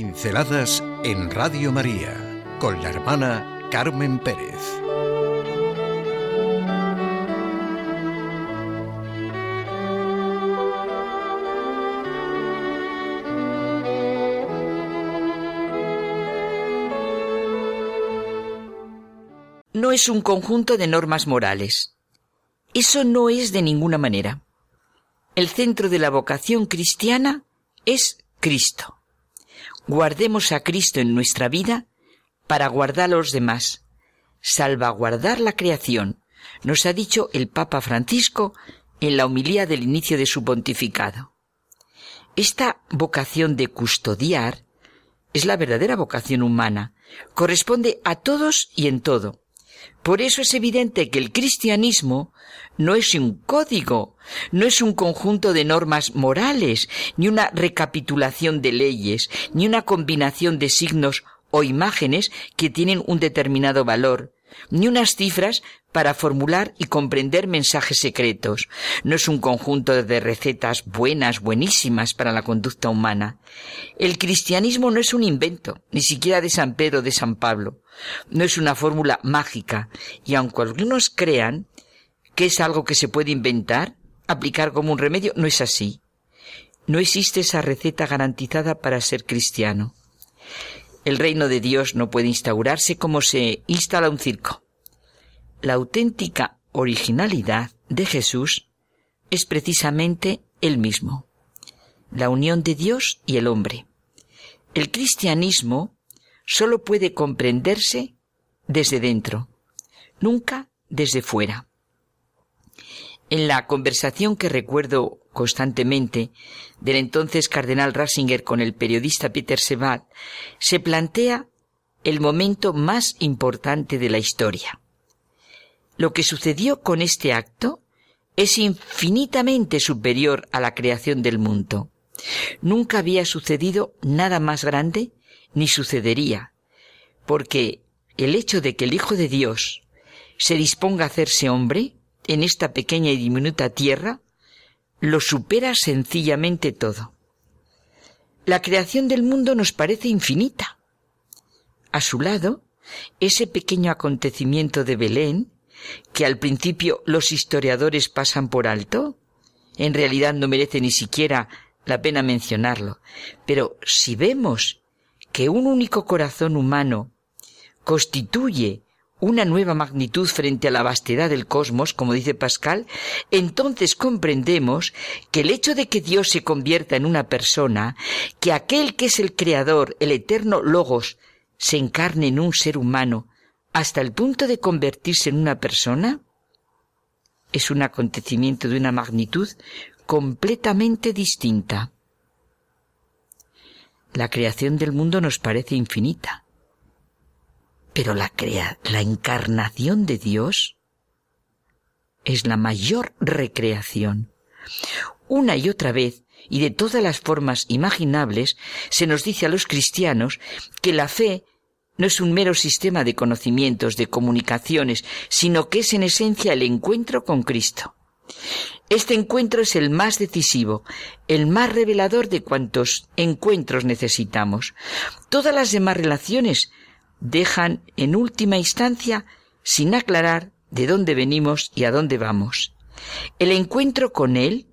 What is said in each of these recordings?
Pinceladas en Radio María con la hermana Carmen Pérez. No es un conjunto de normas morales. Eso no es de ninguna manera. El centro de la vocación cristiana es Cristo. Guardemos a Cristo en nuestra vida para guardar a los demás, salvaguardar la creación, nos ha dicho el Papa Francisco en la homilía del inicio de su pontificado. Esta vocación de custodiar es la verdadera vocación humana, corresponde a todos y en todo. Por eso es evidente que el cristianismo no es un código, no es un conjunto de normas morales, ni una recapitulación de leyes, ni una combinación de signos o imágenes que tienen un determinado valor, ni unas cifras para formular y comprender mensajes secretos. No es un conjunto de recetas buenas, buenísimas para la conducta humana. El cristianismo no es un invento, ni siquiera de San Pedro o de San Pablo. No es una fórmula mágica, y aunque algunos crean que es algo que se puede inventar, aplicar como un remedio, no es así. No existe esa receta garantizada para ser cristiano. El reino de Dios no puede instaurarse como se instala un circo. La auténtica originalidad de Jesús es precisamente el mismo, la unión de Dios y el hombre. El cristianismo solo puede comprenderse desde dentro, nunca desde fuera. En la conversación que recuerdo constantemente del entonces cardenal Ratzinger con el periodista Peter Sebat, se plantea el momento más importante de la historia. Lo que sucedió con este acto es infinitamente superior a la creación del mundo. Nunca había sucedido nada más grande ni sucedería, porque el hecho de que el Hijo de Dios se disponga a hacerse hombre en esta pequeña y diminuta tierra, lo supera sencillamente todo. La creación del mundo nos parece infinita. A su lado, ese pequeño acontecimiento de Belén, que al principio los historiadores pasan por alto, en realidad no merece ni siquiera la pena mencionarlo. Pero si vemos que un único corazón humano constituye una nueva magnitud frente a la vastedad del cosmos, como dice Pascal, entonces comprendemos que el hecho de que Dios se convierta en una persona, que aquel que es el creador, el eterno logos, se encarne en un ser humano hasta el punto de convertirse en una persona, es un acontecimiento de una magnitud completamente distinta. La creación del mundo nos parece infinita pero la crea, la encarnación de Dios es la mayor recreación. Una y otra vez, y de todas las formas imaginables, se nos dice a los cristianos que la fe no es un mero sistema de conocimientos, de comunicaciones, sino que es en esencia el encuentro con Cristo. Este encuentro es el más decisivo, el más revelador de cuantos encuentros necesitamos. Todas las demás relaciones dejan en última instancia sin aclarar de dónde venimos y a dónde vamos. El encuentro con Él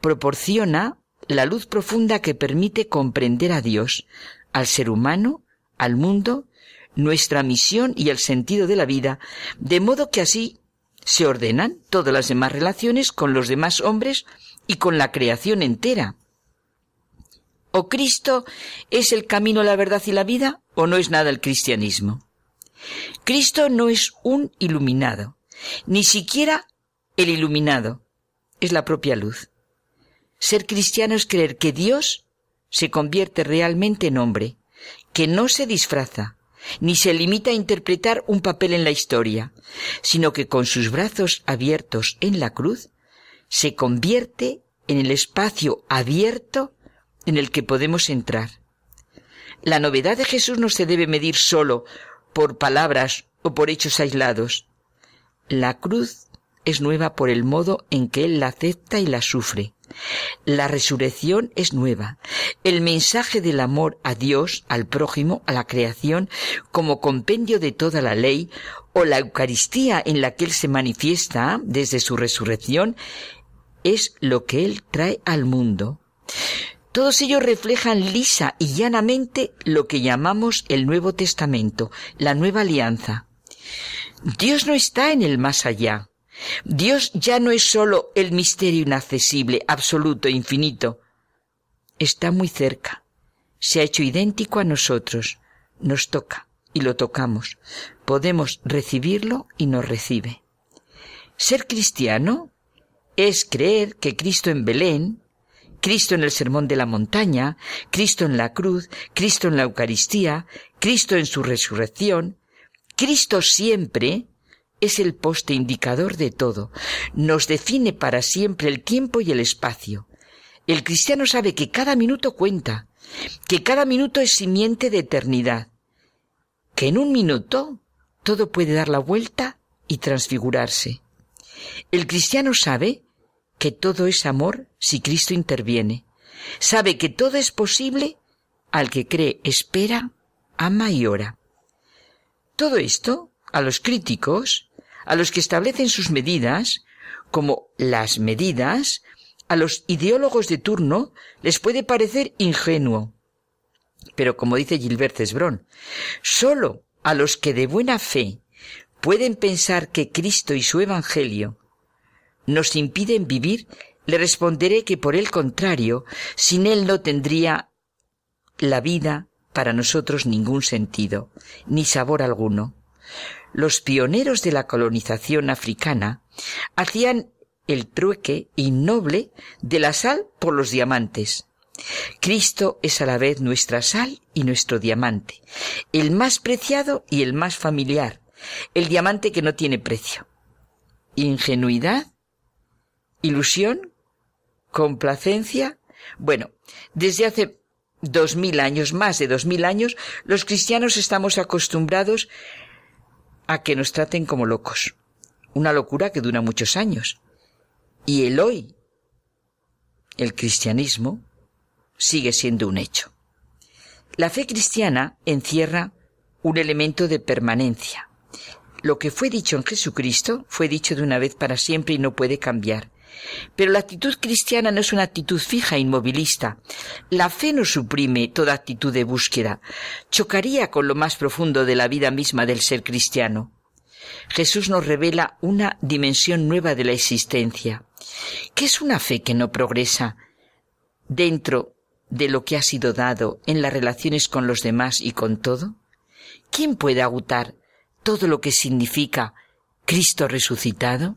proporciona la luz profunda que permite comprender a Dios, al ser humano, al mundo, nuestra misión y el sentido de la vida, de modo que así se ordenan todas las demás relaciones con los demás hombres y con la creación entera. ¿O Cristo es el camino, la verdad y la vida? ¿O no es nada el cristianismo? Cristo no es un iluminado, ni siquiera el iluminado, es la propia luz. Ser cristiano es creer que Dios se convierte realmente en hombre, que no se disfraza, ni se limita a interpretar un papel en la historia, sino que con sus brazos abiertos en la cruz, se convierte en el espacio abierto en el que podemos entrar. La novedad de Jesús no se debe medir solo por palabras o por hechos aislados. La cruz es nueva por el modo en que Él la acepta y la sufre, La resurrección es nueva. El mensaje del amor a Dios, al prójimo, a la creación, como compendio de toda la ley, o la Eucaristía en la que Él se manifiesta desde su resurrección, es lo que Él trae al mundo. Todos ellos reflejan lisa y llanamente lo que llamamos el Nuevo Testamento, la nueva alianza. Dios no está en el más allá. Dios ya no es sólo el misterio inaccesible, absoluto, infinito. Está muy cerca. Se ha hecho idéntico a nosotros. Nos toca y lo tocamos. Podemos recibirlo y nos recibe. Ser cristiano es creer que Cristo en Belén, Cristo en el Sermón de la Montaña, Cristo en la cruz, Cristo en la Eucaristía, Cristo en su resurrección, Cristo siempre es el poste indicador de todo, nos define para siempre el tiempo y el espacio. El cristiano sabe que cada minuto cuenta, que cada minuto es simiente de eternidad, que en un minuto todo puede dar la vuelta y transfigurarse. El cristiano sabe que todo es amor si Cristo interviene. Sabe que todo es posible al que cree, espera, ama y ora. Todo esto, a los críticos, a los que establecen sus medidas, como las medidas, a los ideólogos de turno les puede parecer ingenuo. Pero como dice Gilbert Cesbrón, sólo a los que de buena fe pueden pensar que Cristo y su Evangelio nos impiden vivir, le responderé que por el contrario, sin él no tendría la vida para nosotros ningún sentido, ni sabor alguno. Los pioneros de la colonización africana hacían el trueque innoble de la sal por los diamantes. Cristo es a la vez nuestra sal y nuestro diamante, el más preciado y el más familiar, el diamante que no tiene precio. Ingenuidad ilusión, complacencia. Bueno, desde hace dos mil años, más de dos mil años, los cristianos estamos acostumbrados a que nos traten como locos. Una locura que dura muchos años. Y el hoy, el cristianismo, sigue siendo un hecho. La fe cristiana encierra un elemento de permanencia. Lo que fue dicho en Jesucristo fue dicho de una vez para siempre y no puede cambiar. Pero la actitud cristiana no es una actitud fija, inmovilista. La fe no suprime toda actitud de búsqueda. Chocaría con lo más profundo de la vida misma del ser cristiano. Jesús nos revela una dimensión nueva de la existencia. ¿Qué es una fe que no progresa dentro de lo que ha sido dado en las relaciones con los demás y con todo? ¿Quién puede agotar todo lo que significa Cristo resucitado?